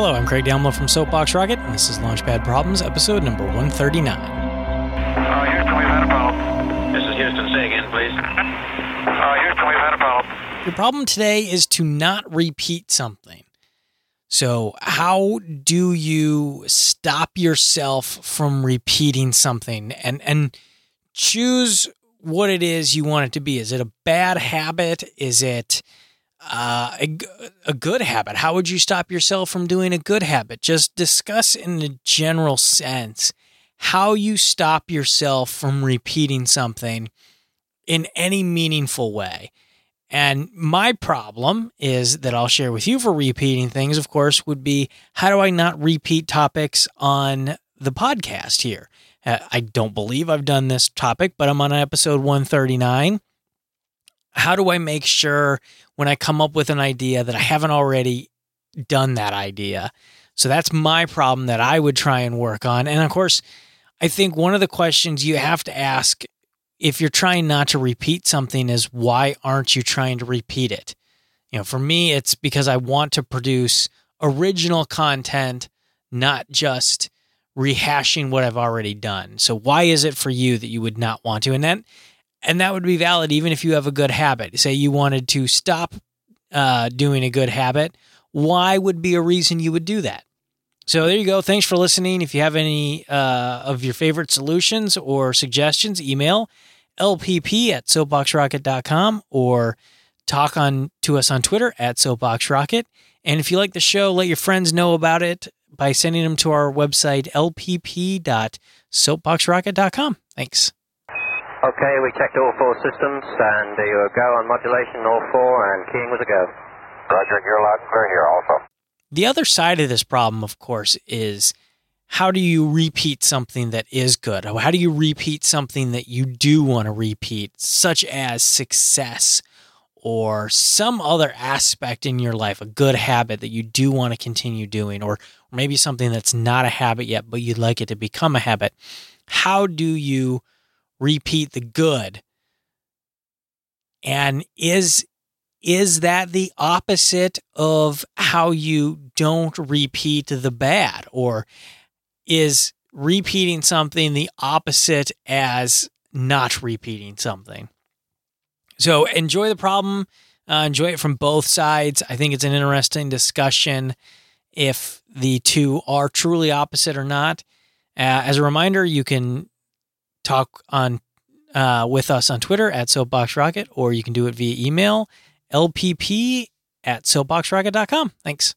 Hello, I'm Craig Downlow from Soapbox Rocket, and this is Launchpad Problems, episode number 139. Uh, Houston, we've had a problem. This is Houston. Say again, please. Uh, Houston, we've had a problem. Your problem today is to not repeat something. So, how do you stop yourself from repeating something and and choose what it is you want it to be? Is it a bad habit? Is it uh, a, a good habit? How would you stop yourself from doing a good habit? Just discuss in a general sense how you stop yourself from repeating something in any meaningful way. And my problem is that I'll share with you for repeating things, of course, would be how do I not repeat topics on the podcast here? Uh, I don't believe I've done this topic, but I'm on episode 139. How do I make sure when I come up with an idea that I haven't already done that idea? So that's my problem that I would try and work on. And of course, I think one of the questions you have to ask if you're trying not to repeat something is why aren't you trying to repeat it? You know, for me, it's because I want to produce original content, not just rehashing what I've already done. So why is it for you that you would not want to? And that and that would be valid even if you have a good habit. Say you wanted to stop uh, doing a good habit. Why would be a reason you would do that? So there you go. Thanks for listening. If you have any uh, of your favorite solutions or suggestions, email lpp at soapboxrocket.com or talk on to us on Twitter at soapboxrocket. And if you like the show, let your friends know about it by sending them to our website, lpp.soapboxrocket.com. Thanks. Okay, we checked all four systems, and uh, you were go on modulation, all four, and keying was a go. Roger, you're loud and clear here also. The other side of this problem, of course, is how do you repeat something that is good? How do you repeat something that you do want to repeat, such as success or some other aspect in your life, a good habit that you do want to continue doing, or maybe something that's not a habit yet, but you'd like it to become a habit? How do you repeat the good? And is is that the opposite of how you don't repeat the bad? Or is repeating something the opposite as not repeating something? So enjoy the problem uh, enjoy it from both sides. I think it's an interesting discussion if the two are truly opposite or not. Uh, as a reminder you can talk on uh, with us on twitter at soapbox rocket or you can do it via email lpp at soapboxrocket.com. Thanks.